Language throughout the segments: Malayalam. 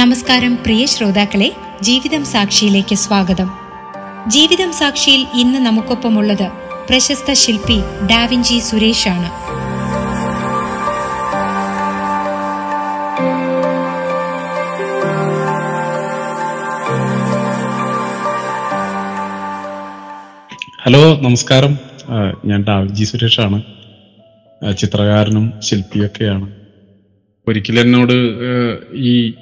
നമസ്കാരം പ്രിയ ശ്രോതാക്കളെ ജീവിതം സാക്ഷിയിലേക്ക് സ്വാഗതം. ജീവിതം സാക്ഷിയിൽ ഇന്ന് നമുക്കൊപ്പമുള്ളത് പ്രശസ്ത ശില്പി ഡാവിഞ്ചി ആണ് ഹലോ നമസ്കാരം. ഞാൻ ഡാവിഞ്ചി സുരേഷ് ആണ് ചിത്രകാരനും ശില്പിയൊക്കെയാണ്. ഒരിക്കലും എന്നോട് ഈ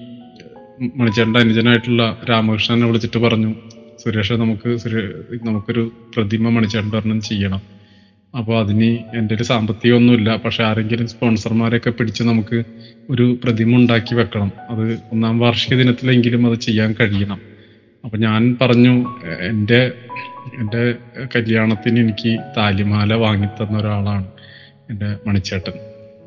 മണിച്ചേട്ടന്റെ അനുജനായിട്ടുള്ള രാമകൃഷ്ണനെ വിളിച്ചിട്ട് പറഞ്ഞു സുരേഷ് നമുക്ക് നമുക്കൊരു പ്രതിമ മണിച്ചേട്ടന്റെ ഒരെണ്ണം ചെയ്യണം. അപ്പോൾ അതിന് എന്റെ ഒരു സാമ്പത്തികമൊന്നുമില്ല പക്ഷെ ആരെങ്കിലും സ്പോൺസർമാരെയൊക്കെ പിടിച്ച് നമുക്ക് ഒരു പ്രതിമ ഉണ്ടാക്കി വെക്കണം. അത് ഒന്നാം വാർഷിക ദിനത്തിലെങ്കിലും അത് ചെയ്യാൻ കഴിയണം. അപ്പൊ ഞാൻ പറഞ്ഞു എന്റെ എന്റെ കല്യാണത്തിന് എനിക്ക് താലിമാല വാങ്ങിത്തന്ന ഒരാളാണ് എന്റെ മണിച്ചേട്ടൻ.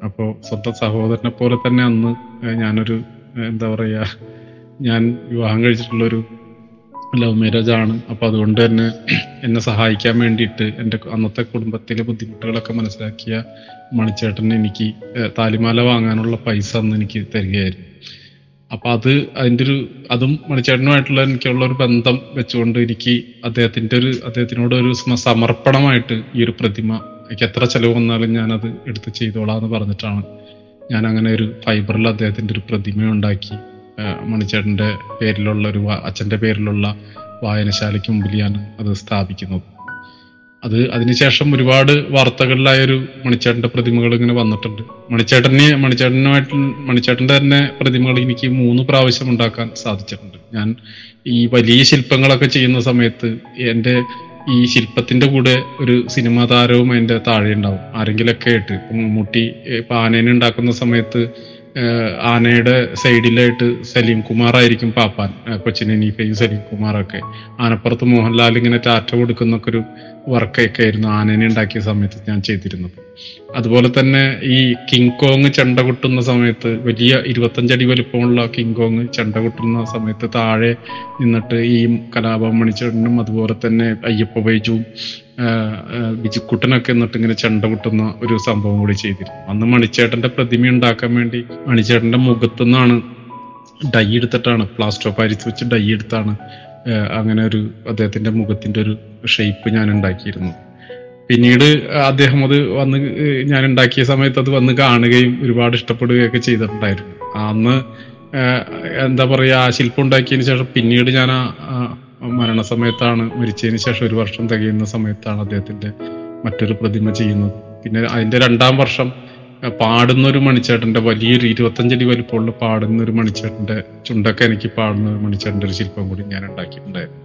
അപ്പോൾ സ്വന്തം സഹോദരനെ പോലെ തന്നെ അന്ന് ഞാനൊരു എന്താ പറയുക ഞാൻ വിവാഹം കഴിച്ചിട്ടുള്ളൊരു ലവ് മാരേജ് ആണ്. അപ്പൊ അതുകൊണ്ട് തന്നെ എന്നെ സഹായിക്കാൻ വേണ്ടിയിട്ട് എന്റെ അന്നത്തെ കുടുംബത്തിലെ ബുദ്ധിമുട്ടുകളൊക്കെ മനസ്സിലാക്കിയ മണിച്ചേട്ടൻ എനിക്ക് താലിമാല വാങ്ങാനുള്ള പൈസ അന്ന് എനിക്ക് തരികയായിരുന്നു. അപ്പൊ അത് അതിന്റെ ഒരു അതും മണിച്ചേട്ടനുമായിട്ടുള്ള എനിക്കുള്ള ഒരു ബന്ധം വെച്ചുകൊണ്ട് എനിക്ക് അദ്ദേഹത്തിന്റെ ഒരു അദ്ദേഹത്തിനോട് ഒരു സമർപ്പണമായിട്ട് ഈ ഒരു പ്രതിമ എനിക്ക് എത്ര ചെലവ് വന്നാലും ഞാനത് എടുത്ത് ചെയ്തോളാം എന്ന് പറഞ്ഞിട്ടാണ് ഞാൻ അങ്ങനെ ഒരു ഫൈബറിൽ അദ്ദേഹത്തിന്റെ ഒരു പ്രതിമ ഉണ്ടാക്കി. ആ, മണിച്ചേട്ടന്റെ പേരിലുള്ള ഒരു അച്ഛന്റെ പേരിലുള്ള വായനശാലയ്ക്ക് മുമ്പിൽ ഞാൻ അത് സ്ഥാപിക്കുന്നത് അത് അതിനുശേഷം ഒരുപാട് വാർത്തകളിലായൊരു മണിച്ചേട്ടന്റെ പ്രതിമകൾ ഇങ്ങനെ വന്നിട്ടുണ്ട്. മണിച്ചേട്ടനെ മണിച്ചേട്ടനുമായിട്ട് മണിച്ചേട്ടന്റെ തന്നെ പ്രതിമകൾ എനിക്ക് മൂന്ന് പ്രാവശ്യം ഉണ്ടാക്കാൻ സാധിച്ചിട്ടുണ്ട്. ഞാൻ ഈ വലിയ ശില്പങ്ങളൊക്കെ ചെയ്യുന്ന സമയത്ത് എന്റെ ഈ ശില്പത്തിന്റെ കൂടെ ഒരു സിനിമാ താരവും അതിന്റെ താഴെ ഉണ്ടാവും. ആരെങ്കിലൊക്കെ ആയിട്ട്. മമ്മൂട്ടി ഇപ്പൊ ആനേനെ ഉണ്ടാക്കുന്ന സമയത്ത് ആനയുടെ സൈഡിലായിട്ട് സലീം കുമാർ ആയിരിക്കും പാപ്പാൻ. കൊച്ചിനെനീഫയും സലീം കുമാറൊക്കെ. ആനപ്പുറത്ത് മോഹൻലാൽ ഇങ്ങനെ ടാറ്റ കൊടുക്കുന്നൊക്കെ ഒരു വർക്കൊക്കെ ആയിരുന്നു ആനേനെ ഉണ്ടാക്കിയ സമയത്ത് ഞാൻ ചെയ്തിരുന്നത്. അതുപോലെ തന്നെ ഈ കിങ് കോങ് ചെണ്ട കൊട്ടുന്ന സമയത്ത് വലിയ ഇരുപത്തഞ്ചടി വലിപ്പമുള്ള കിങ് കോങ് ചെണ്ട കൊട്ടുന്ന സമയത്ത് താഴെ നിന്നിട്ട് ഈ കലാപം മണിച്ചേട്ടനും അതുപോലെ തന്നെ അയ്യപ്പ ആഹ് ബിജുക്കുട്ടനൊക്കെ എന്നിട്ട് ഇങ്ങനെ ചെണ്ട കൊട്ടുന്ന ഒരു സംഭവം കൂടി ചെയ്തിരുന്നു. അന്ന് മണിച്ചേട്ടന്റെ പ്രതിമ ഉണ്ടാക്കാൻ വേണ്ടി മണിച്ചേട്ടന്റെ മുഖത്തു നിന്നാണ് ഡൈ എടുത്തിട്ടാണ് പ്ലാസ്റ്റർ പാരിസ് വെച്ച് ഡൈ എടുത്താണ് അങ്ങനെ ഒരു അദ്ദേഹത്തിന്റെ മുഖത്തിന്റെ ഒരു ഷേപ്പ് ഞാൻ ഉണ്ടാക്കിയിരുന്നു പിന്നീട് അദ്ദേഹം അത് വന്ന് ഞാൻ ഉണ്ടാക്കിയ സമയത്ത് അത് വന്ന് കാണുകയും ഒരുപാട് ഇഷ്ടപ്പെടുകയൊക്കെ ചെയ്തിട്ടുണ്ടായിരുന്നു. അന്ന് എന്താ പറയാ ആ ശില്പം ഉണ്ടാക്കിയതിന് ശേഷം പിന്നീട് ഞാൻ ആ മരണസമയത്താണ് മരിച്ചതിന് ശേഷം ഒരു വർഷം തികയുന്ന സമയത്താണ് അദ്ദേഹത്തിന്റെ മറ്റൊരു പ്രതിമ ചെയ്യുന്നത്. പിന്നെ അതിന്റെ രണ്ടാം വർഷം പാടുന്ന ഒരു മണിച്ചേട്ടന്റെ വലിയൊരു ഇരുപത്തഞ്ചടി വലിപ്പമുള്ള പാടുന്ന ഒരു മണിച്ചേട്ടന്റെ ചുണ്ടൊക്കെ എനിക്ക് പാടുന്ന ഒരു മണിച്ചേട്ടന്റെ ഒരു ശില്പം കൂടി ഞാൻ ഉണ്ടാക്കിയിട്ടുണ്ടായിരുന്നു.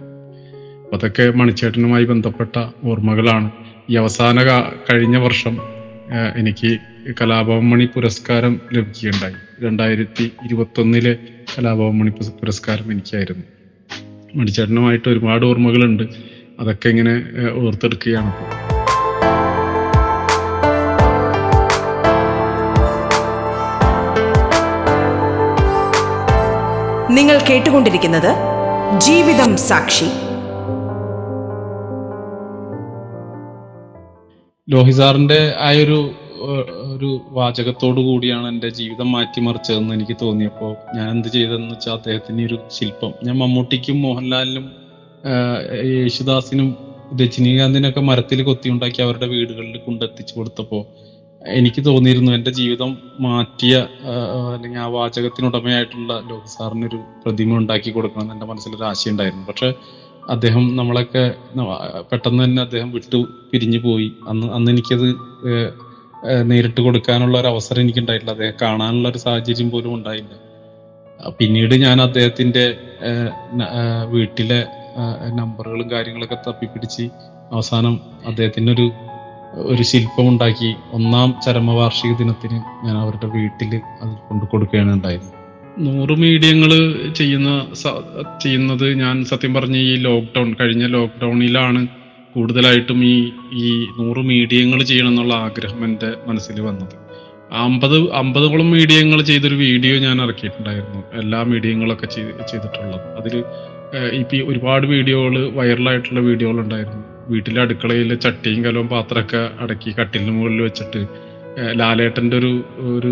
അപ്പൊ അതൊക്കെ മണിച്ചേട്ടനുമായി ബന്ധപ്പെട്ട ഓർമ്മകളാണ്. ഈ അവസാന കഴിഞ്ഞ വർഷം എനിക്ക് കലാഭവൻ മണി പുരസ്കാരം ലഭിക്കുകയുണ്ടായി. രണ്ടായിരത്തി ഇരുപത്തി ഒന്നിലെ കലാഭവൻ മണി പുരസ്കാരം എനിക്കായിരുന്നു. മണിച്ചേട്ടനുമായിട്ട് ഒരുപാട് ഓർമ്മകളുണ്ട്. അതൊക്കെ ഇങ്ങനെ ഓർത്തെടുക്കുകയാണ് ഇപ്പോൾ നിങ്ങൾ കേട്ടുകൊണ്ടിരിക്കുന്നത് ജീവിതം സാക്ഷി. ലോഹിസാറിന്റെ ആ ഒരു ഒരു വാചകത്തോടു കൂടിയാണ് എന്റെ ജീവിതം മാറ്റിമറിച്ചതെന്ന് എനിക്ക് തോന്നിയപ്പോൾ ഞാൻ എന്ത് ചെയ്തതെന്ന് വെച്ചാൽ അദ്ദേഹത്തിന് ഒരു ശില്പം. ഞാൻ മമ്മൂട്ടിക്കും മോഹൻലാലിനും യേശുദാസിനും രജനീകാന്തിനൊക്കെ മരത്തിൽ കൊത്തിയുണ്ടാക്കി അവരുടെ വീടുകളിൽ കൊണ്ടെത്തിച്ചു കൊടുത്തപ്പോൾ എനിക്ക് തോന്നിയിരുന്നു എന്റെ ജീവിതം മാറ്റിയ അല്ലെങ്കിൽ ആ വാചകത്തിനുടമയായിട്ടുള്ള ഒരു പ്രതിമ ഉണ്ടാക്കി കൊടുക്കണം എന്ന് എന്റെ മനസ്സിലൊരു ആശയമുണ്ടായിരുന്നു പക്ഷെ അദ്ദേഹം നമ്മളൊക്കെ പെട്ടെന്ന് തന്നെ അദ്ദേഹം വിട്ടു പിരിഞ്ഞു പോയി. അന്ന് അന്ന് എനിക്കത് നേരിട്ട് കൊടുക്കാനുള്ള ഒരു അവസരം എനിക്ക് ഉണ്ടായിട്ടില്ല അദ്ദേഹം കാണാനുള്ള ഒരു സാഹചര്യം പോലും ഉണ്ടായില്ല. പിന്നീട് ഞാൻ അദ്ദേഹത്തിന്റെ വീട്ടിലെ നമ്പറുകളും കാര്യങ്ങളൊക്കെ തപ്പിപ്പിടിച്ച് അവസാനം അദ്ദേഹത്തിന് ഒരു ഒരു ശില്പം ഉണ്ടാക്കി ഒന്നാം ചരമവാർഷിക ദിനത്തിന് ഞാൻ അവരുടെ വീട്ടിൽ അത് കൊണ്ടു കൊടുക്കുകയാണ് ഉണ്ടായത്. നൂറ് മീഡിയങ്ങൾ ചെയ്യുന്ന ചെയ്യുന്നത് ഞാൻ സത്യം പറഞ്ഞ ഈ ലോക്ക്ഡൗൺ കഴിഞ്ഞ ലോക്ക്ഡൗണിലാണ് കൂടുതലായിട്ടും ഈ ഈ നൂറ് മീഡിയങ്ങൾ ചെയ്യണം എന്നുള്ള ആഗ്രഹം എന്റെ മനസ്സിൽ വന്നത്. അമ്പത് അമ്പതോളം മീഡിയങ്ങൾ ചെയ്തൊരു വീഡിയോ ഞാൻ ഇറക്കിയിട്ടുണ്ടായിരുന്നു. എല്ലാ മീഡിയങ്ങളൊക്കെ ചെയ്ത് ചെയ്തിട്ടുള്ളത്. അതിൽ ഇപ്പം ഒരുപാട് വീഡിയോകൾ വൈറലായിട്ടുള്ള വീഡിയോകൾ ഉണ്ടായിരുന്നു വീട്ടിലെ അടുക്കളയിൽ ചട്ടിയും കലവും പാത്രമൊക്കെ അടക്കി കട്ടിലിന് മുകളിൽ വെച്ചിട്ട് ലാലേട്ടന്റെ ഒരു ഒരു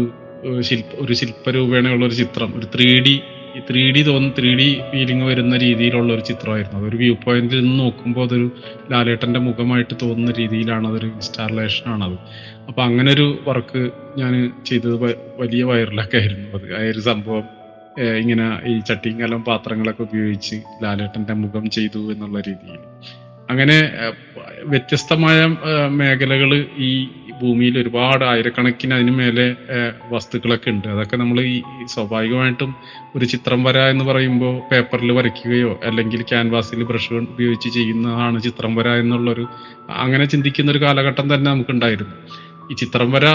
ശില്പ ഒരു ശില്പരൂപേണയുള്ള ഒരു ചിത്രം ഒരു ത്രീ ഡി ത്രീ ഡി തോന്നുന്ന ത്രീ ഡി ഫീലിംഗ് വരുന്ന രീതിയിലുള്ള ഒരു ചിത്രമായിരുന്നു. അതൊരു വ്യൂ പോയിന്റിൽ നിന്ന് നോക്കുമ്പോൾ അതൊരു ലാലേട്ടന്റെ മുഖമായിട്ട് തോന്നുന്ന രീതിയിലാണ് അതൊരു ഇൻസ്റ്റാളേഷൻ ആണത്. അപ്പൊ അങ്ങനെ ഒരു വർക്ക് ഞാൻ ചെയ്തത് വലിയ വൈറലൊക്കെ ആയിരുന്നു. അത് ആ ഒരു സംഭവം ഇങ്ങനെ ഈ ചട്ടിയും കലം പാത്രങ്ങളൊക്കെ ഉപയോഗിച്ച് ലാലേട്ടന്റെ മുഖം ചെയ്തു എന്നുള്ള രീതിയിൽ. അങ്ങനെ വ്യത്യസ്തമായ മേഖലകൾ ഈ ഭൂമിയിൽ ഒരുപാട് ആയിരക്കണക്കിന് അതിന് മേലെ വസ്തുക്കളൊക്കെ ഉണ്ട്. അതൊക്കെ നമ്മൾ ഈ സ്വാഭാവികമായിട്ടും ഒരു ചിത്രം വര എന്ന് പറയുമ്പോൾ പേപ്പറിൽ വരയ്ക്കുകയോ അല്ലെങ്കിൽ ക്യാൻവാസിൽ ബ്രഷ് ഉപയോഗിച്ച് ചെയ്യുന്നതാണ് ചിത്രം വര എന്നുള്ളൊരു അങ്ങനെ ചിന്തിക്കുന്ന ഒരു കാലഘട്ടം തന്നെ നമുക്കുണ്ടായിരുന്നു. ഈ ചിത്രം വര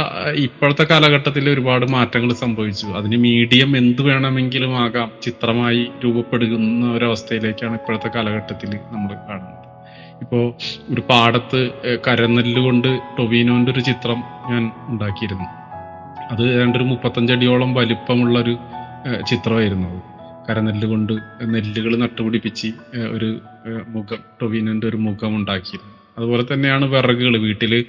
ഇപ്പോഴത്തെ കാലഘട്ടത്തിൽ ഒരുപാട് മാറ്റങ്ങൾ സംഭവിച്ചു. അതിന് മീഡിയം എന്ത് വേണമെങ്കിലും ആകാം ചിത്രമായി രൂപപ്പെടുന്ന ഒരവസ്ഥയിലേക്കാണ് ഇപ്പോഴത്തെ കാലഘട്ടത്തിൽ നമ്മൾ കാണുന്നത്. ഇപ്പോൾ ഒരു പാടത്ത് കരനെല്ലുകൊണ്ട് കരനെല്ല് കൊണ്ട് ടൊവിനോന്റെ ഒരു ചിത്രം ഞാൻ ഉണ്ടാക്കിയിരുന്നു. അത് ഏതാണ്ട് ഒരു മുപ്പത്തഞ്ചടിയോളം വലിപ്പമുള്ള ഒരു ചിത്രമായിരുന്നു അത്. കരനെല്ല് കൊണ്ട് നെല്ലുകൾ നട്ടുപിടിപ്പിച്ച് ഒരു മുഖം ടൊവിനോന്റെ ഒരു മുഖം ഉണ്ടാക്കിയിരുന്നു. അതുപോലെ തന്നെയാണ് വിറകുകൾ. വീട്ടിൽ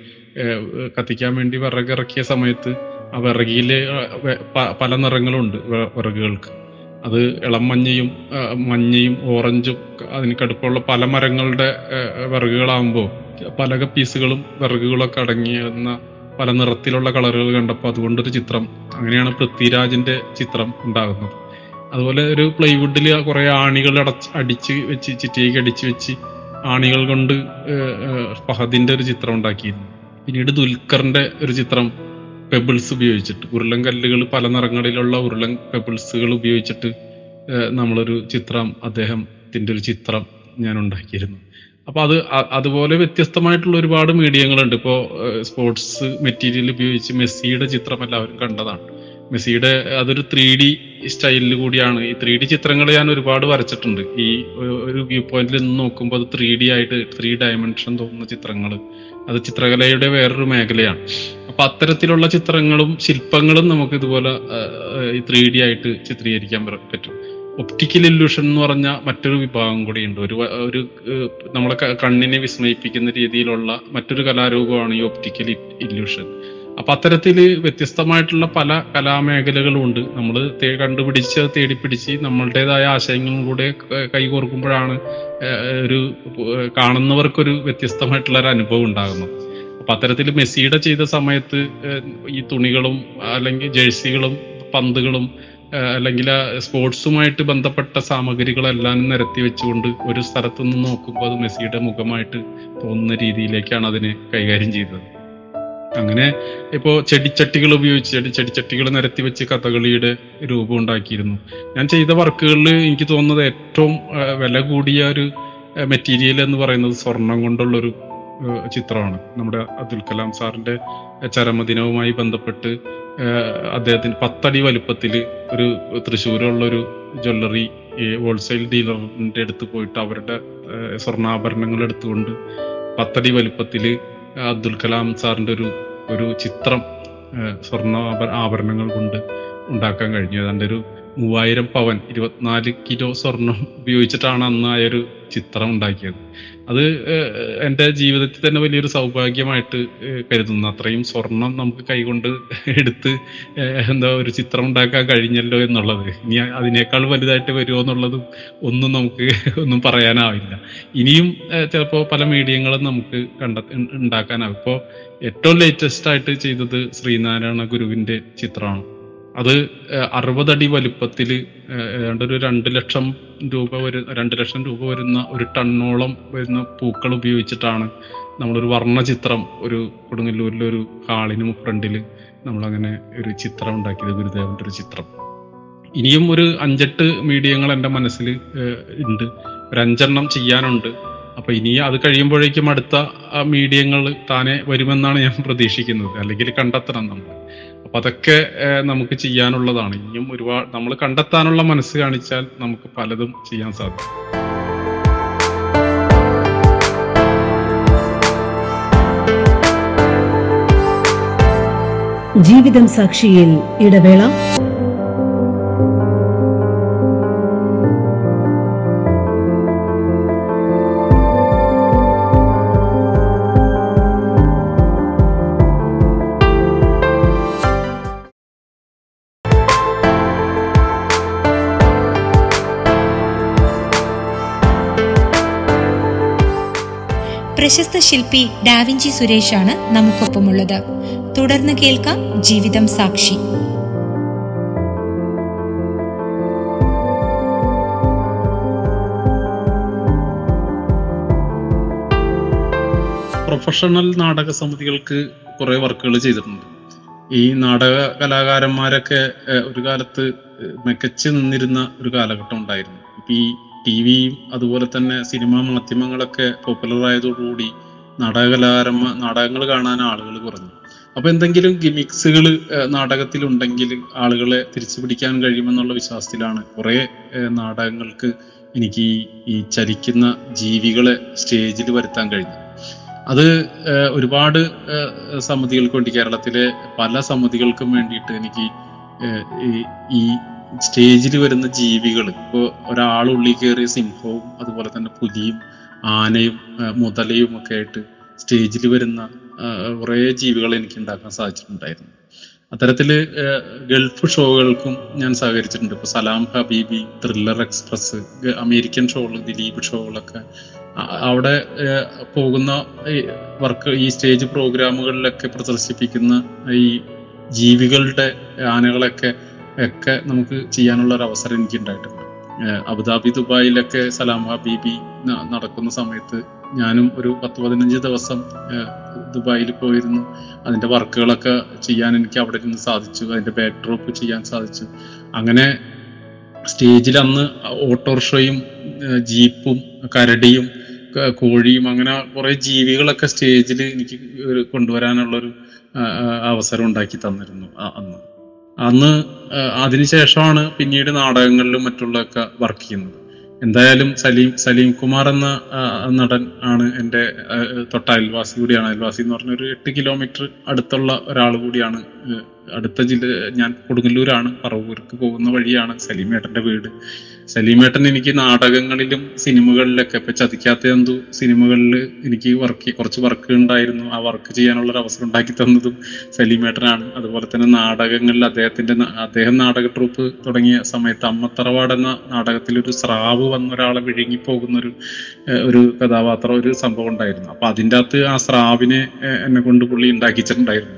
കത്തിക്കാൻ വേണ്ടി വിറകിറക്കിയ സമയത്ത് ആ വിറകിൽ പല നിറങ്ങളുണ്ട് വിറകുകൾക്ക്. അത് ഇളം മഞ്ഞയും മഞ്ഞയും ഓറഞ്ചും അതിന് കടുപ്പമുള്ള പല മരങ്ങളുടെ വിറകുകളാകുമ്പോൾ പല പീസുകളും വിറകുകളൊക്കെ അടങ്ങിയെന്ന പല നിറത്തിലുള്ള കളറുകൾ കണ്ടപ്പോൾ അതുകൊണ്ടൊരു ചിത്രം അങ്ങനെയാണ് പൃഥ്വിരാജിന്റെ ചിത്രം ഉണ്ടാകുന്നത്. അതുപോലെ ഒരു പ്ലൈവുഡിൽ കുറെ ആണികൾ അടച്ച് അടിച്ച് വെച്ച് ചിറ്റിയേക്ക് അടിച്ച് വെച്ച് ആണികൾ കൊണ്ട് ഫഹദിന്റെ ഒരു ചിത്രം ഉണ്ടാക്കിയിരുന്നു. പിന്നീട് ദുൽഖറിന്റെ ഒരു ചിത്രം പെബിൾസ് ഉപയോഗിച്ചിട്ട് ഉരുളൻ കല്ലുകൾ പല നിറങ്ങളിലുള്ള ഉരുളൻ പെബിൾസുകൾ ഉപയോഗിച്ചിട്ട് നമ്മളൊരു ചിത്രം അദ്ദേഹത്തിന്റെ ഒരു ചിത്രം ഞാൻ ഉണ്ടാക്കിയിരുന്നു. അപ്പൊ അത് അതുപോലെ വ്യത്യസ്തമായിട്ടുള്ള ഒരുപാട് മീഡിയങ്ങളുണ്ട്. ഇപ്പോൾ സ്പോർട്സ് മെറ്റീരിയൽ ഉപയോഗിച്ച് മെസ്സിയുടെ ചിത്രം എല്ലാവരും കണ്ടതാണ്. മെസ്സിയുടെ അതൊരു ത്രീ ഡി സ്റ്റൈലിൽ കൂടിയാണ്. ഈ ത്രീ ഡി ചിത്രങ്ങൾ ഞാൻ ഒരുപാട് വരച്ചിട്ടുണ്ട്. ഈ ഒരു വ്യൂ പോയിന്റിൽ നിന്ന് നോക്കുമ്പോൾ അത് ത്രീ ഡി ആയിട്ട് ത്രീ ഡയമെൻഷൻ തോന്നുന്ന ചിത്രങ്ങൾ അത് ചിത്രകലയുടെ വേറൊരു മേഖലയാണ്. അപ്പൊ അത്തരത്തിലുള്ള ചിത്രങ്ങളും ശില്പങ്ങളും നമുക്ക് ഇതുപോലെ ത്രീ ഡി ആയിട്ട് ചിത്രീകരിക്കാൻ പറ്റും. ഒപ്റ്റിക്കൽ ഇല്യൂഷൻ എന്ന് പറഞ്ഞ മറ്റൊരു വിഭാഗം കൂടിയുണ്ട്. ഒരു ഒരു നമ്മളെ കണ്ണിനെ വിസ്മയിപ്പിക്കുന്ന രീതിയിലുള്ള മറ്റൊരു കലാരൂപമാണ് ഈ ഒപ്റ്റിക്കൽ ഇല്യൂഷൻ. അപ്പൊ അത്തരത്തിൽ വ്യത്യസ്തമായിട്ടുള്ള പല കലാമേഖലകളും ഉണ്ട്. നമ്മൾ കണ്ടുപിടിച്ച് തേടിപ്പിടിച്ച് നമ്മളുടേതായ ആശയങ്ങളും കൂടെ കൈകോർക്കുമ്പോഴാണ് ഒരു കാണുന്നവർക്കൊരു വ്യത്യസ്തമായിട്ടുള്ള ഒരു അനുഭവം ഉണ്ടാകുന്നത്. അപ്പൊ അത്തരത്തിൽ മെസ്സിയുടെ ചെയ്ത സമയത്ത് ഈ തുണികളും അല്ലെങ്കിൽ ജേഴ്സികളും പന്തുകളും അല്ലെങ്കിൽ സ്പോർട്സുമായിട്ട് ബന്ധപ്പെട്ട സാമഗ്രികളെല്ലാം നിരത്തി വെച്ചുകൊണ്ട് ഒരു സ്ഥലത്തു നിന്ന് നോക്കുമ്പോൾ അത് മെസ്സിയുടെ മുഖമായിട്ട് തോന്നുന്ന രീതിയിലേക്കാണ് അതിനെ കൈകാര്യം ചെയ്തത്. അങ്ങനെ ഇപ്പോ ചെടിച്ചട്ടികൾ ഉപയോഗിച്ച് ചെടി ചെടിച്ചട്ടികൾ നിരത്തി വെച്ച് കഥകളിയുടെ രൂപം ഉണ്ടാക്കിയിരുന്നു. ഞാൻ ചെയ്ത വർക്കുകളിൽ എനിക്ക് തോന്നുന്നത് ഏറ്റവും വില കൂടിയ ഒരു മെറ്റീരിയൽ എന്ന് പറയുന്നത് സ്വർണം കൊണ്ടുള്ളൊരു ചിത്രമാണ്. നമ്മുടെ അബ്ദുൽ കലാം സാറിന്റെ ചരമദിനവുമായി ബന്ധപ്പെട്ട് അദ്ദേഹത്തിന് പത്തടി വലുപ്പത്തിൽ ഒരു തൃശ്ശൂരുള്ള ഒരു ജ്വല്ലറി ഹോൾസെയിൽ ഡീലറിന്റെ അടുത്ത് പോയിട്ട് അവരുടെ സ്വർണാഭരണങ്ങൾ എടുത്തുകൊണ്ട് പത്തടി വലുപ്പത്തിൽ അബ്ദുൽ കലാം സാറിന്റെ ഒരു ഒരു ചിത്രം സ്വർണ ആഭരണങ്ങൾ കൊണ്ട് ഉണ്ടാക്കാൻ കഴിഞ്ഞു. ഏതാണ്ട് ഒരു മൂവായിരം പവൻ ഇരുപത്തിനാല് കിലോ സ്വർണം ഉപയോഗിച്ചിട്ടാണ് അന്ന് ആ ഒരു ചിത്രം ഉണ്ടാക്കിയത്. അത് എന്റെ ജീവിതത്തിൽ തന്നെ വലിയൊരു സൗഭാഗ്യമായിട്ട് കരുതുന്നു. അത്രയും സ്വർണം നമുക്ക് കൈകൊണ്ട് എടുത്ത് എന്താ ഒരു ചിത്രം ഉണ്ടാക്കാൻ കഴിഞ്ഞല്ലോ എന്നുള്ളത്. ഇനി അതിനേക്കാൾ വലുതായിട്ട് വരുമോ എന്നുള്ളതും ഒന്നും നമുക്ക് ഒന്നും പറയാനാവില്ല. ഇനിയും ചിലപ്പോൾ പല മീഡിയങ്ങളും നമുക്ക് കണ്ട ഉണ്ടാക്കാനാവും. ഇപ്പോൾ ഏറ്റവും ലേറ്റസ്റ്റ് ആയിട്ട് ചെയ്തത് ശ്രീനാരായണ ഗുരുവിന്റെ ചിത്രമാണ്. അത് അറുപതടി വലുപ്പത്തിൽ ഏതാണ്ട് ഒരു രണ്ട് ലക്ഷം രൂപ വരു രണ്ട് ലക്ഷം രൂപ വരുന്ന ഒരു ടണ്ണോളം വരുന്ന പൂക്കൾ ഉപയോഗിച്ചിട്ടാണ് നമ്മളൊരു വർണചിത്രം ഒരു കൊടുങ്ങല്ലൂരിലെ ഒരു ഹാളിന് ഫ്രണ്ടിൽ നമ്മളങ്ങനെ ഒരു ചിത്രം ഉണ്ടാക്കിയത് ഗുരുദേവന്റെ ഒരു ചിത്രം. ഇനിയും ഒരു അഞ്ചെട്ട് മീഡിയങ്ങൾ എന്റെ മനസ്സിൽ ഉണ്ട്. ഒരു അഞ്ചെണ്ണം ചെയ്യാനുണ്ട്. അപ്പൊ ഇനി അത് കഴിയുമ്പോഴേക്കും അടുത്ത മീഡിയങ്ങൾ താനെ വരുമെന്നാണ് ഞാൻ പ്രതീക്ഷിക്കുന്നത്. അല്ലെങ്കിൽ കണ്ടെത്തണം നമ്മൾ. അപ്പൊ അതൊക്കെ നമുക്ക് ചെയ്യാനുള്ളതാണ്. ഇനിയും ഒരുപാട് നമ്മൾ കണ്ടെത്താനുള്ള മനസ്സ് കാണിച്ചാൽ നമുക്ക് പലതും ചെയ്യാൻ സാധിക്കും. ജീവിതം സാക്ഷിയിൽ ഇടവേള. പ്രശസ്ത ശില്പി ഡാവിഞ്ചി സുരേഷാണ് നമുക്കൊപ്പമുള്ളത്. തുടർന്ന് കേൾക്കാം ജീവിതം സാക്ഷി. പ്രൊഫഷണൽ നാടക സമിതികൾക്ക് കുറെ വർക്കുകൾ ചെയ്തിട്ടുണ്ട്. ഈ നാടക കലാകാരന്മാരൊക്കെ ഒരു കാലത്ത് മികച്ചു നിന്നിരുന്ന ഒരു കാലഘട്ടം ഉണ്ടായിരുന്നു. ഇപ്പൊ ഈ ടി വിയും അതുപോലെ തന്നെ സിനിമാ മാധ്യമങ്ങളൊക്കെ പോപ്പുലർ ആയതോടുകൂടി നാടക കലാകാരന്മാർ നാടകങ്ങൾ കാണാൻ ആളുകൾ കുറഞ്ഞു. അപ്പൊ എന്തെങ്കിലും ഗിമിക്സുകൾ നാടകത്തിലുണ്ടെങ്കിൽ ആളുകളെ തിരിച്ചു പിടിക്കാൻ കഴിയുമെന്നുള്ള വിശ്വാസത്തിലാണ് കുറെ നാടകങ്ങൾക്ക് എനിക്ക് ഈ ചലിക്കുന്ന ജീവികളെ സ്റ്റേജിൽ വരുത്താൻ കഴിഞ്ഞത്. അത് ഒരുപാട് സമിതികൾക്ക് വേണ്ടി കേരളത്തിലെ പല സമിതികൾക്കും വേണ്ടിയിട്ട് എനിക്ക് ഈ സ്റ്റേജിൽ വരുന്ന ജീവികൾ ഇപ്പോൾ ഒരാൾ ഉള്ളിൽ കയറിയ സിംഹവും അതുപോലെ തന്നെ പുലിയും ആനയും മുതലയും ഒക്കെ ആയിട്ട് സ്റ്റേജിൽ വരുന്ന കുറേ ജീവികളെ എനിക്ക് ഉണ്ടാക്കാൻ സാധിച്ചിട്ടുണ്ടായിരുന്നു. അത്തരത്തിൽ ഗൾഫ് ഷോകൾക്കും ഞാൻ സഹകരിച്ചിട്ടുണ്ട്. ഇപ്പൊ സലാം ഹബീബി ത്രില്ലർ എക്സ്പ്രസ് അമേരിക്കൻ ഷോകൾ ദിലീപ് ഷോകളൊക്കെ അവിടെ പോകുന്ന വർക്ക് ഈ സ്റ്റേജ് പ്രോഗ്രാമുകളിലൊക്കെ പ്രദർശിപ്പിക്കുന്ന ഈ ജീവികളുടെ ആനകളൊക്കെ ഒക്കെ നമുക്ക് ചെയ്യാനുള്ള ഒരു അവസരം എനിക്ക് ഉണ്ടായിട്ടുണ്ട് അബുദാബി ദുബായിലൊക്കെ സലാം ഹബീബി നടക്കുന്ന സമയത്ത് ഞാനും ഒരു പത്ത് പതിനഞ്ച് ദിവസം ദുബായിൽ പോയിരുന്നു. അതിന്റെ വർക്കുകളൊക്കെ ചെയ്യാൻ എനിക്ക് അവിടെ നിന്ന് സാധിച്ചു. അതിന്റെ ബാക്ക് ഡ്രോപ്പ് ചെയ്യാൻ സാധിച്ചു. അങ്ങനെ സ്റ്റേജിൽ അന്ന് ഓട്ടോറിക്ഷയും ജീപ്പും കരടിയും കോഴിയും അങ്ങനെ കുറെ ജീവികളൊക്കെ സ്റ്റേജിൽ എനിക്ക് കൊണ്ടുവരാനുള്ളൊരു അവസരം ഉണ്ടാക്കി തന്നിരുന്നു അന്ന്. അന്ന് അതിനുശേഷമാണ് പിന്നീട് നാടകങ്ങളിലും മറ്റുള്ളതൊക്കെ വർക്ക് ചെയ്യുന്നത്. എന്തായാലും സലീം സലീം കുമാർ എന്ന നടൻ ആണ് എന്റെ തൊട്ട അയൽവാസി കൂടിയാണ്. അയൽവാസി എന്ന് പറഞ്ഞ ഒരു എട്ട് കിലോമീറ്റർ അടുത്തുള്ള ഒരാൾ കൂടിയാണ്. അടുത്ത ജില്ല ഞാൻ കൊടുങ്ങല്ലൂരാണ്. പറവൂർക്ക് പോകുന്ന വഴിയാണ് സലീം ഏട്ടന്റെ വീട്. സലീമേട്ടൻ എനിക്ക് നാടകങ്ങളിലും സിനിമകളിലൊക്കെ ഇപ്പൊ ചതിക്കാത്ത എന്തു സിനിമകളിൽ എനിക്ക് വർക്ക് കുറച്ച് വർക്ക് ഉണ്ടായിരുന്നു. ആ വർക്ക് ചെയ്യാനുള്ള ഒരു അവസരം ഉണ്ടാക്കി തന്നതും സലീമേട്ടനാണ്. അതുപോലെ തന്നെ നാടകങ്ങളിൽ അദ്ദേഹത്തിന്റെ അദ്ദേഹം നാടക ട്രൂപ്പ് തുടങ്ങിയ സമയത്ത് അമ്മത്തറവാട് എന്ന നാടകത്തിൽ ഒരു സ്രാവ് വന്ന ഒരാളെ വിഴുങ്ങി പോകുന്ന ഒരു ഒരു കഥാപാത്രം ഒരു സംഭവം ഉണ്ടായിരുന്നു. അപ്പൊ അതിന്റെ അകത്ത് ആ സ്രാവിനെ എന്നെ കൊണ്ട് പുള്ളി ഉണ്ടാക്കിച്ചിട്ടുണ്ടായിരുന്നു.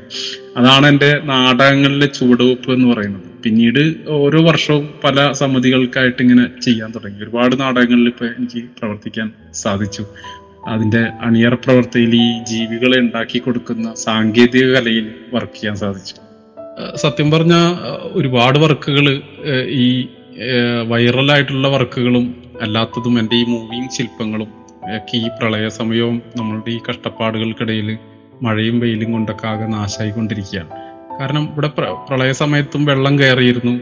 അതാണ് എന്റെ നാടകങ്ങളിലെ ചുവടുവെപ്പ് എന്ന് പറയുന്നത്. പിന്നീട് ഓരോ വർഷവും പല സമിതികൾക്കായിട്ട് ഇങ്ങനെ ചെയ്യാൻ തുടങ്ങി. ഒരുപാട് നാടകങ്ങളിൽ ഇപ്പൊ എനിക്ക് പ്രവർത്തിക്കാൻ സാധിച്ചു. അതിന്റെ അണിയറ പ്രവർത്തിയിൽ ഈ ജീവികളെ ഉണ്ടാക്കി കൊടുക്കുന്ന സാങ്കേതിക കലയിൽ വർക്ക് ചെയ്യാൻ സാധിച്ചു. സത്യം പറഞ്ഞ ഒരുപാട് വർക്കുകൾ ഈ വൈറലായിട്ടുള്ള വർക്കുകളും അല്ലാത്തതും എന്റെ ഈ മൂവിയും ശില്പങ്ങളും ഒക്കെ ഈ പ്രളയ സമയവും നമ്മളുടെ ഈ കഷ്ടപ്പാടുകൾക്കിടയിൽ മഴയും വെയിലും കൊണ്ടൊക്കെ ആകെ നാശമായിക്കൊണ്ടിരിക്കുകയാണ് കാരണം ഇവിടെ പ്ര- പ്രളയ സമയത്തും വെള്ളം കയറിയിരുന്നു.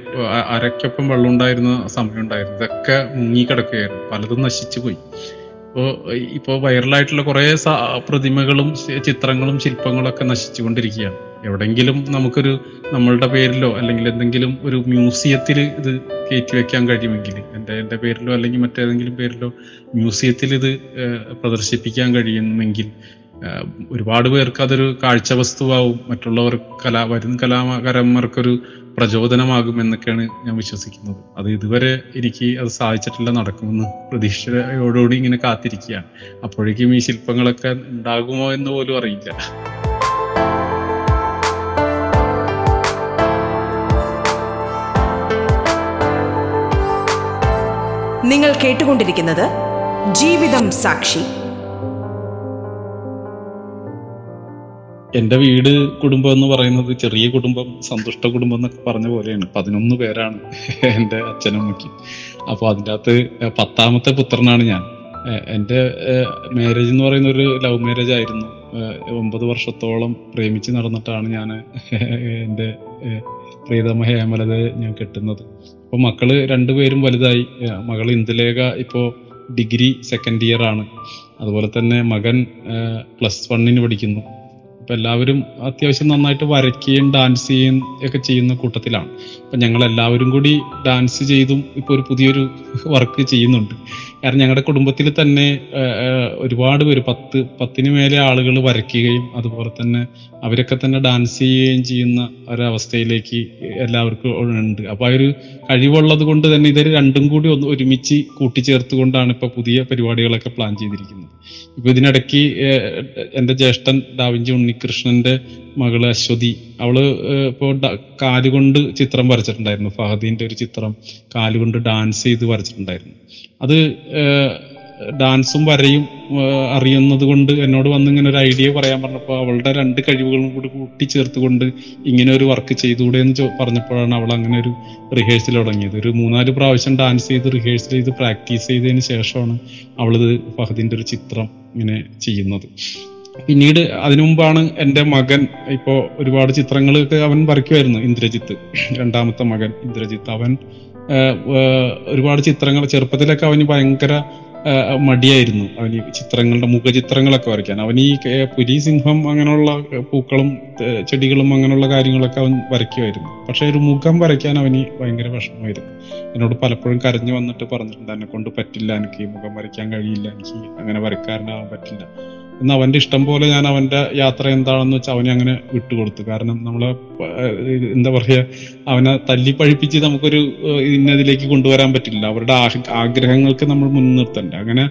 അരയ്ക്കൊപ്പം വെള്ളം ഉണ്ടായിരുന്ന സമയം ഉണ്ടായിരുന്നു ഇതൊക്കെ മുങ്ങിക്കിടക്കുകയായിരുന്നു. പലതും നശിച്ചു പോയി. ഇപ്പോൾ ഇപ്പോൾ വൈറലായിട്ടുള്ള കുറേ പ്രതിമകളും ചിത്രങ്ങളും ശില്പങ്ങളും ഒക്കെ നശിച്ചുകൊണ്ടിരിക്കുകയാണ്. എവിടെങ്കിലും നമുക്കൊരു നമ്മളുടെ പേരിലോ അല്ലെങ്കിൽ എന്തെങ്കിലും ഒരു മ്യൂസിയത്തിൽ ഇത് കയറ്റി വെക്കാൻ കഴിയുമെങ്കിൽ എന്റെ എന്റെ പേരിലോ അല്ലെങ്കിൽ മറ്റേതെങ്കിലും പേരിലോ മ്യൂസിയത്തിൽ ഇത് പ്രദർശിപ്പിക്കാൻ കഴിയുമെങ്കിൽ ഒരുപാട് പേർക്ക് അതൊരു കാഴ്ച വസ്തുവാകും മറ്റുള്ളവർ കലാ വരും കലാകാരന്മാർക്കൊരു പ്രചോദനമാകും എന്നൊക്കെയാണ് ഞാൻ വിശ്വസിക്കുന്നത്. അത് ഇതുവരെ എനിക്ക് അത് സാധിച്ചിട്ടില്ല നടക്കുമെന്ന് പ്രതീക്ഷയോടുകൂടി ഇങ്ങനെ കാത്തിരിക്കുകയാണ്. അപ്പോഴേക്കും ഈ ശില്പങ്ങളൊക്കെ ഉണ്ടാകുമോ എന്ന് പോലും അറിയില്ല. നിങ്ങൾ കേട്ടുകൊണ്ടിരിക്കുന്നത് ജീവിതം സാക്ഷി. എന്റെ വീട് കുടുംബം എന്ന് പറയുന്നത് ചെറിയ കുടുംബം സന്തുഷ്ട കുടുംബം എന്നൊക്കെ പറഞ്ഞ പോലെയാണ്. പതിനൊന്ന് പേരാണ് എന്റെ അച്ഛനമ്മയ്ക്ക് അപ്പോൾ അതിന്റെ അകത്ത് പത്താമത്തെ പുത്രനാണ് ഞാൻ. എന്റെ മാരേജ് എന്ന് പറയുന്ന ഒരു ലവ് മാരേജ് ആയിരുന്നു. ഒമ്പത് വർഷത്തോളം പ്രേമിച്ച് നടന്നിട്ടാണ് ഞാൻ എന്റെ പ്രീതമ ഹേമലതയെ ഞാൻ കെട്ടുന്നത്. അപ്പോൾ മക്കൾ രണ്ടുപേരും വലുതായി. മകൾ ഇന്ദുലേഖ ഇപ്പോൾ ഡിഗ്രി സെക്കൻഡ് ഇയർ ആണ്. അതുപോലെ തന്നെ മകൻ പ്ലസ് വണ്ണിന് പഠിക്കുന്നു. അപ്പം എല്ലാവരും അത്യാവശ്യം നന്നായിട്ട് വരയ്ക്കുകയും ഡാൻസ് ചെയ്യുകയും ഒക്കെ ചെയ്യുന്ന കൂട്ടത്തിലാണ്. അപ്പം ഞങ്ങൾ എല്ലാവരും കൂടി ഡാൻസ് ചെയ്തും ഇപ്പോൾ ഒരു പുതിയൊരു വർക്ക് ചെയ്യുന്നുണ്ട്. കാരണം ഞങ്ങളുടെ കുടുംബത്തിൽ തന്നെ ഒരുപാട് പേര് പത്ത് പത്തിന് മേലെ ആളുകൾ വരയ്ക്കുകയും അതുപോലെ തന്നെ അവരൊക്കെ തന്നെ ഡാൻസ് ചെയ്യുകയും ചെയ്യുന്ന ഒരവസ്ഥയിലേക്ക് എല്ലാവർക്കും ഉണ്ട്. അപ്പോൾ ആ ഒരു കഴിവുള്ളത് കൊണ്ട് തന്നെ ഇതൊരു രണ്ടും കൂടി ഒന്ന് ഒരുമിച്ച് കൂട്ടിച്ചേർത്തുകൊണ്ടാണ് ഇപ്പോൾ പുതിയ പരിപാടികളൊക്കെ പ്ലാൻ ചെയ്തിരിക്കുന്നത്. ഇപ്പോൾ ഇതിനിടയ്ക്ക് എന്റെ ജ്യേഷ്ഠൻ ഡാവിഞ്ചി ഉണ്ണികൃഷ്ണന്റെ മകൾ അശ്വതി. അവൾ ഇപ്പോൾ ഇപ്പോ കാലുകൊണ്ട് ചിത്രം വരച്ചിട്ടുണ്ടായിരുന്നു. ഫഹദീന്റെ ഒരു ചിത്രം കാലുകൊണ്ട് ഡാൻസ് ചെയ്ത് വരച്ചിട്ടുണ്ടായിരുന്നു. അത് ഡാൻസും വരയും അറിയുന്നത് കൊണ്ട് എന്നോട് വന്ന് ഇങ്ങനെ ഒരു ഐഡിയ പറയാൻ പറഞ്ഞപ്പോൾ അവളുടെ രണ്ട് കഴിവുകളും കൂടി കൂട്ടിച്ചേർത്തുകൊണ്ട് ഇങ്ങനെ ഒരു വർക്ക് ചെയ്തുകൂടെ എന്ന് പറഞ്ഞപ്പോഴാണ് അവൾ അങ്ങനെ ഒരു റിഹേഴ്സൽ തുടങ്ങിയത്. ഒരു മൂന്നാൽ പ്രാവശ്യം ഡാൻസ് ചെയ്ത് റിഹേഴ്സൽ ചെയ്ത് പ്രാക്ടീസ് ചെയ്തതിന് ശേഷമാണ് അവളിത് ഫഹദിന്റെ ഒരു ചിത്രം ഇങ്ങനെ ചെയ്യുന്നത്. പിന്നീട് അതിനു മുമ്പാണ് എന്റെ മകൻ ഇപ്പോ ഒരുപാട് ചിത്രങ്ങളൊക്കെ അവൻ വരയ്ക്കുമായിരുന്നു ഇന്ദ്രജിത്ത്. രണ്ടാമത്തെ മകൻ ഇന്ദ്രജിത്ത്. അവൻ ഒരുപാട് ചിത്രങ്ങൾ ചെറുപ്പത്തിലൊക്കെ അവന് ഭയങ്കര മടിയായിരുന്നു. അവന് ചിത്രങ്ങളുടെ മുഖചിത്രങ്ങളൊക്കെ വരയ്ക്കാൻ. അവൻ ഈ പുലി സിംഹം അങ്ങനെയുള്ള പൂക്കളും ചെടികളും അങ്ങനെയുള്ള കാര്യങ്ങളൊക്കെ അവൻ വരയ്ക്കുമായിരുന്നു. പക്ഷെ ഒരു മുഖം വരയ്ക്കാൻ അവന് ഭയങ്കര വിഷമമായിരുന്നു. എന്നോട് പലപ്പോഴും കരഞ്ഞു വന്നിട്ട് പറഞ്ഞിട്ടുണ്ട് എന്നെ കൊണ്ട് പറ്റില്ല എനിക്ക് മുഖം വരയ്ക്കാൻ കഴിയില്ല എനിക്ക് അങ്ങനെ വരക്കാരനാവാൻ പറ്റില്ല. എന്ന് അവന്റെ ഇഷ്ടം പോലെ ഞാൻ അവന്റെ യാത്ര എന്താണെന്ന് വെച്ചാൽ അവനെ അങ്ങനെ വിട്ടുകൊടുത്തു. കാരണം നമ്മളെ എന്താ പറയുക അവനെ തല്ലി പഴിപ്പിച്ച് നമുക്കൊരു ഇന്നതിലേക്ക് കൊണ്ടുവരാൻ പറ്റില്ല. അവരുടെ ആഗ്രഹങ്ങൾക്ക് നമ്മൾ മുൻനിർത്തണ്ടേ അങ്ങനെ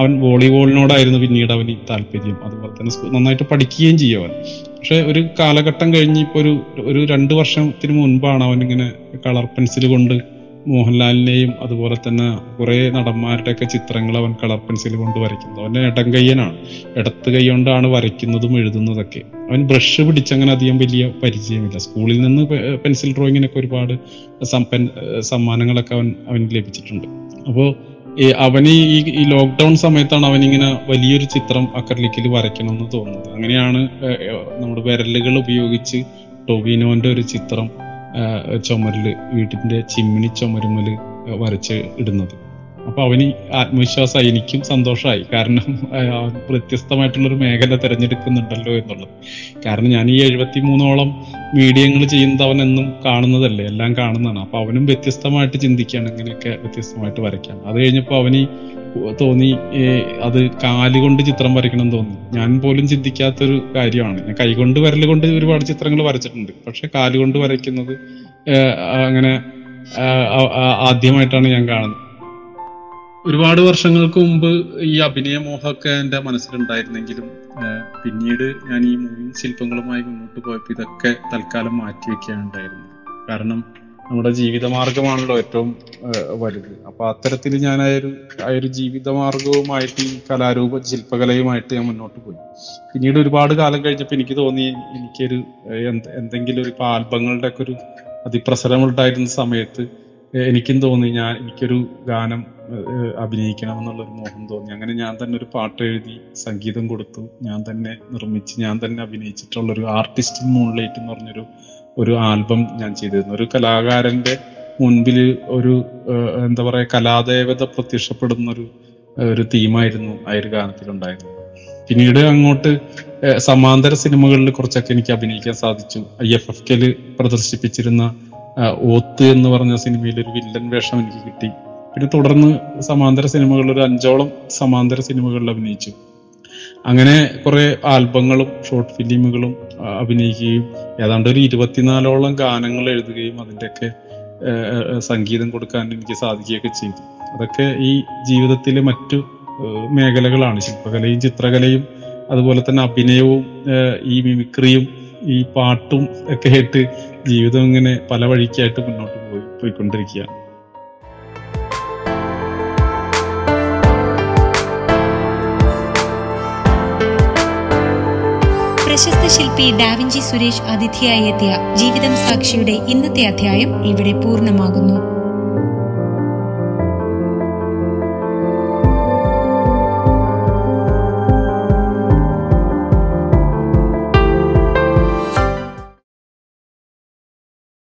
അവൻ വോളിബോളിനോടായിരുന്നു പിന്നീട് അവന് താല്പര്യം. അതുപോലെ തന്നെ നന്നായിട്ട് പഠിക്കുകയും ചെയ്യും അവൻ. പക്ഷെ ഒരു കാലഘട്ടം കഴിഞ്ഞ് ഇപ്പൊ ഒരു ഒരു രണ്ട് വർഷത്തിന് മുൻപാണ് അവൻ ഇങ്ങനെ കളർ പെൻസിൽ കൊണ്ട് മോഹൻലാലിനെയും അതുപോലെ തന്നെ കുറെ നടന്മാരുടെയൊക്കെ ചിത്രങ്ങൾ അവൻ കളർ പെൻസിൽ കൊണ്ട് വരയ്ക്കുന്നത്. അവന്റെ ഇടം കയ്യനാണ്. ഇടത്ത് കൈ കൊണ്ടാണ് വരയ്ക്കുന്നതും എഴുതുന്നതൊക്കെ. അവൻ ബ്രഷ് പിടിച്ചങ്ങനെ അധികം വലിയ പരിചയമില്ല. സ്കൂളിൽ നിന്ന് പെൻസിൽ ഡ്രോയിങ്ങിനൊക്കെ ഒരുപാട് സമ്മാനങ്ങളൊക്കെ അവൻ അവന് ലഭിച്ചിട്ടുണ്ട്. അപ്പോൾ അവന് ഈ ഈ ലോക്ക്ഡൌൺ സമയത്താണ് അവനിങ്ങനെ വലിയൊരു ചിത്രം അക്രലിക്കിൽ വരയ്ക്കണം എന്ന് തോന്നുന്നത്. അങ്ങനെയാണ് നമ്മുടെ വിരലുകൾ ഉപയോഗിച്ച് ടൊവിനോന്റെ ഒരു ചിത്രം ചുമരിൽ വീട്ടിന്റെ ചിമ്മിണി ചുമരുമൽ വരച്ച് ഇടുന്നത്. അപ്പൊ അവന് ആത്മവിശ്വാസമായി എനിക്കും സന്തോഷമായി. കാരണം അവൻ വ്യത്യസ്തമായിട്ടുള്ള ഒരു മേഖല തിരഞ്ഞെടുക്കുന്നുണ്ടല്ലോ എന്നുള്ളത്. കാരണം ഞാൻ ഈ എഴുപത്തി മൂന്നോളം മീഡിയങ്ങൾ ചെയ്യുന്നത് അവൻ എന്നും കാണുന്നതല്ലേ എല്ലാം കാണുന്നതാണ്. അപ്പൊ അവനും വ്യത്യസ്തമായിട്ട് ചിന്തിക്കുകയാണ് ഇങ്ങനെയൊക്കെ വ്യത്യസ്തമായിട്ട് വരയ്ക്കാം അത് കഴിഞ്ഞപ്പോൾ അവന് തോന്നി അത് കാലുകൊണ്ട് ചിത്രം വരയ്ക്കണം തോന്നി. ഞാൻ പോലും ചിന്തിക്കാത്തൊരു കാര്യമാണ്. ഞാൻ കൈകൊണ്ട് വിരൽ കൊണ്ട് ഒരുപാട് ചിത്രങ്ങൾ വരച്ചിട്ടുണ്ട്. പക്ഷെ കാലുകൊണ്ട് വരയ്ക്കുന്നത് അങ്ങനെ ആദ്യമായിട്ടാണ് ഞാൻ കാണുന്നത്. ഒരുപാട് വർഷങ്ങൾക്ക് മുമ്പ് ഈ അഭിനയ മോഹമൊക്കെ എന്റെ മനസ്സിലുണ്ടായിരുന്നെങ്കിലും പിന്നീട് ഞാൻ ഈ മൂവിങ് ശില്പങ്ങളുമായി മുന്നോട്ട് പോയപ്പോൾ ഇതൊക്കെ തൽക്കാലം മാറ്റി വെക്കുകയാണ് ഉണ്ടായിരുന്നത്. കാരണം നമ്മുടെ ജീവിതമാർഗമാണല്ലോ ഏറ്റവും വലുത്. അപ്പൊ അത്തരത്തിൽ ഞാൻ ആ ഒരു ആ ഒരു ജീവിതമാർഗവുമായിട്ട് ഈ കലാരൂപ ശില്പകലയുമായിട്ട് ഞാൻ മുന്നോട്ട് പോയി. പിന്നീട് ഒരുപാട് കാലം കഴിഞ്ഞപ്പോൾ എനിക്ക് തോന്നി എനിക്കൊരു എന്തെങ്കിലും ഒരു ഇപ്പൊ ആൽബങ്ങളുടെ ഒക്കെ ഒരു അതിപ്രസരമുണ്ടായിരുന്ന സമയത്ത് എനിക്കും തോന്നി ഞാൻ എനിക്കൊരു ഗാനം അഭിനയിക്കണം എന്നുള്ളൊരു മോഹം തോന്നി. അങ്ങനെ ഞാൻ തന്നെ ഒരു പാട്ട് എഴുതി സംഗീതം കൊടുത്തു. ഞാൻ തന്നെ നിർമ്മിച്ച് ഞാൻ തന്നെ അഭിനയിച്ചിട്ടുള്ളൊരു ആർട്ടിസ്റ്റ് മൂൺലൈറ്റ് എന്ന് പറഞ്ഞൊരു ഒരു ആൽബം ഞാൻ ചെയ്തിരുന്നു. ഒരു കലാകാരന്റെ മുൻപിൽ ഒരു എന്താ പറയുക കലാദേവത പ്രത്യക്ഷപ്പെടുന്ന ഒരു ഒരു തീമായിരുന്നു ആ ഒരു ഗാനത്തിലുണ്ടായിരുന്നത്. പിന്നീട് അങ്ങോട്ട് സമാന്തര സിനിമകളിൽ കുറച്ചൊക്കെ എനിക്ക് അഭിനയിക്കാൻ സാധിച്ചു. ഐ എഫ് എഫ് കെയിൽ പ്രദർശിപ്പിച്ചിരുന്ന ഓത്ത് എന്ന് പറഞ്ഞ സിനിമയിൽ ഒരു വില്ലൻ വേഷം എനിക്ക് കിട്ടി. പിന്നെ തുടർന്ന് സമാന്തര സിനിമകളിൽ ഒരു അഞ്ചോളം സമാന്തര സിനിമകളിൽ അഭിനയിച്ചു. അങ്ങനെ കുറെ ആൽബങ്ങളും ഷോർട്ട് ഫിലിമുകളും അഭിനയിക്കുകയും ഏതാണ്ട് ഒരു ഇരുപത്തിനാലോളം ഗാനങ്ങൾ എഴുതുകയും അതിന്റെയൊക്കെ സംഗീതം കൊടുക്കാൻ എനിക്ക് സാധിക്കുകയൊക്കെ ചെയ്തു. അതൊക്കെ ഈ ജീവിതത്തിലെ മറ്റു മേഖലകളാണ്. ശില്പകലയും ചിത്രകലയും അതുപോലെ തന്നെ അഭിനയവും ഈ മിമിക്രിയും ഈ പാട്ടും ഒക്കെ ആയിട്ട് ജീവിതം ഇങ്ങനെ പല വഴിക്കായിട്ട് മുന്നോട്ട് പോയി പോയിക്കൊണ്ടിരിക്കുകയാണ്. പ്രശസ്ത ശില്പി ഡാവിഞ്ചി സുരേഷ് അതിഥിയായി എത്തിയ ജീവിതം സാക്ഷിയുടെ ഇന്നത്തെ അധ്യായം ഇവിടെ പൂർണമാകുന്നു.